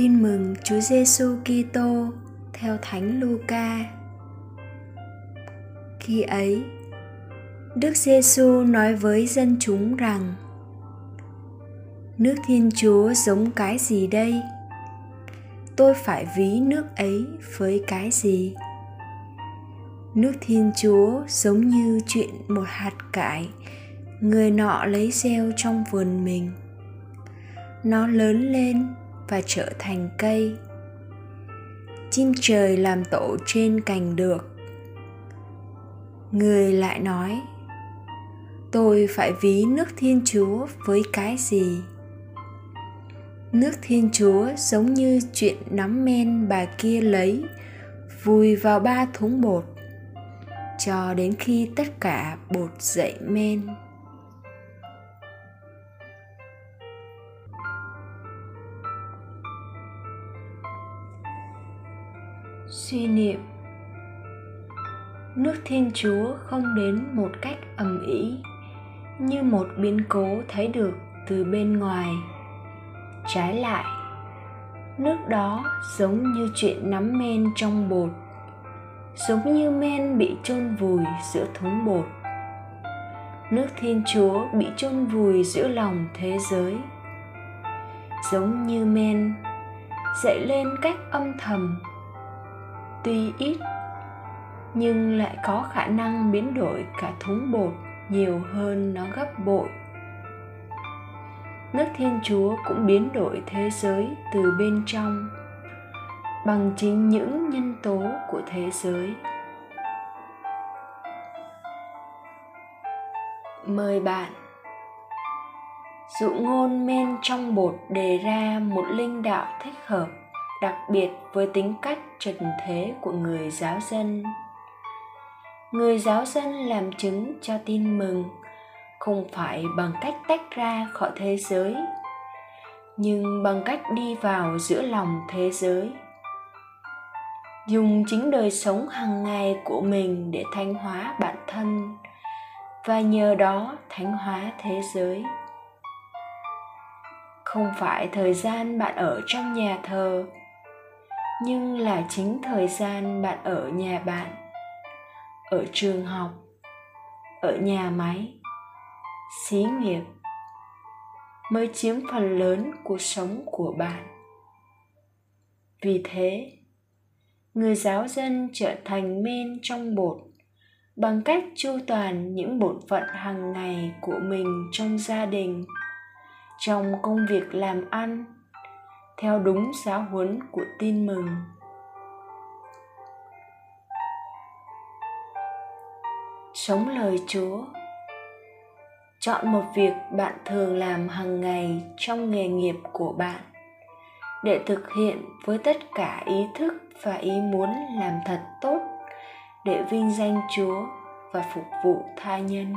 Tin mừng Chúa Giêsu Kitô theo Thánh Luca. Khi ấy, Đức Giêsu nói với dân chúng rằng: Nước Thiên Chúa giống cái gì đây? Tôi phải ví nước ấy với cái gì? Nước Thiên Chúa giống như chuyện một hạt cải người nọ lấy gieo trong vườn mình. Nó lớn lên và trở thành cây. Chim trời làm tổ trên cành được. Người lại nói, tôi phải ví nước thiên chúa với cái gì? Nước thiên chúa giống như chuyện nắm men bà kia lấy, vùi vào ba thúng bột, cho đến khi tất cả bột dậy men. Suy niệm. Nước thiên chúa không đến một cách ầm ĩ, như một biến cố thấy được từ bên ngoài. Trái lại, nước đó giống như chuyện nắm men trong bột, giống như men bị chôn vùi giữa thúng bột. Nước thiên chúa bị chôn vùi giữa lòng thế giới, giống như men, dậy lên cách âm thầm tuy ít, nhưng lại có khả năng biến đổi cả thúng bột nhiều hơn nó gấp bội. Nước thiên chúa cũng biến đổi thế giới từ bên trong, bằng chính những nhân tố của thế giới. Mời bạn, dụ ngôn men trong bột đề ra một linh đạo thích hợp đặc biệt với tính cách trần thế của người giáo dân. Người giáo dân làm chứng cho tin mừng, không phải bằng cách tách ra khỏi thế giới, nhưng bằng cách đi vào giữa lòng thế giới. Dùng chính đời sống hàng ngày của mình để thanh hóa bản thân, và nhờ đó thánh hóa thế giới. Không phải thời gian bạn ở trong nhà thờ nhưng là chính thời gian bạn ở nhà bạn. Ở trường học. Ở nhà máy. Xí nghiệp. Mới chiếm phần lớn cuộc sống của bạn. Vì thế, người giáo dân trở thành men trong bột bằng cách chu toàn những bổn phận hàng ngày của mình trong gia đình, trong công việc làm ăn theo đúng giáo huấn của tin mừng. Sống lời chúa. Chọn một việc bạn thường làm hàng ngày trong nghề nghiệp của bạn để thực hiện với tất cả ý thức và ý muốn làm thật tốt để vinh danh chúa và phục vụ tha nhân.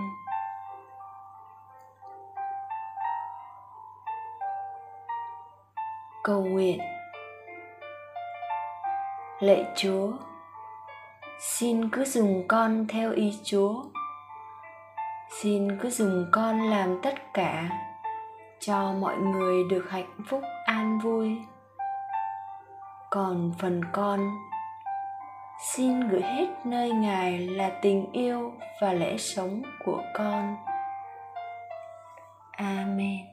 Cầu nguyện. Lạy chúa, xin cứ dùng con theo ý chúa. Xin cứ dùng con làm tất cả cho mọi người được hạnh phúc an vui. Còn phần con, xin gửi hết nơi ngài là tình yêu và lẽ sống của con. Amen.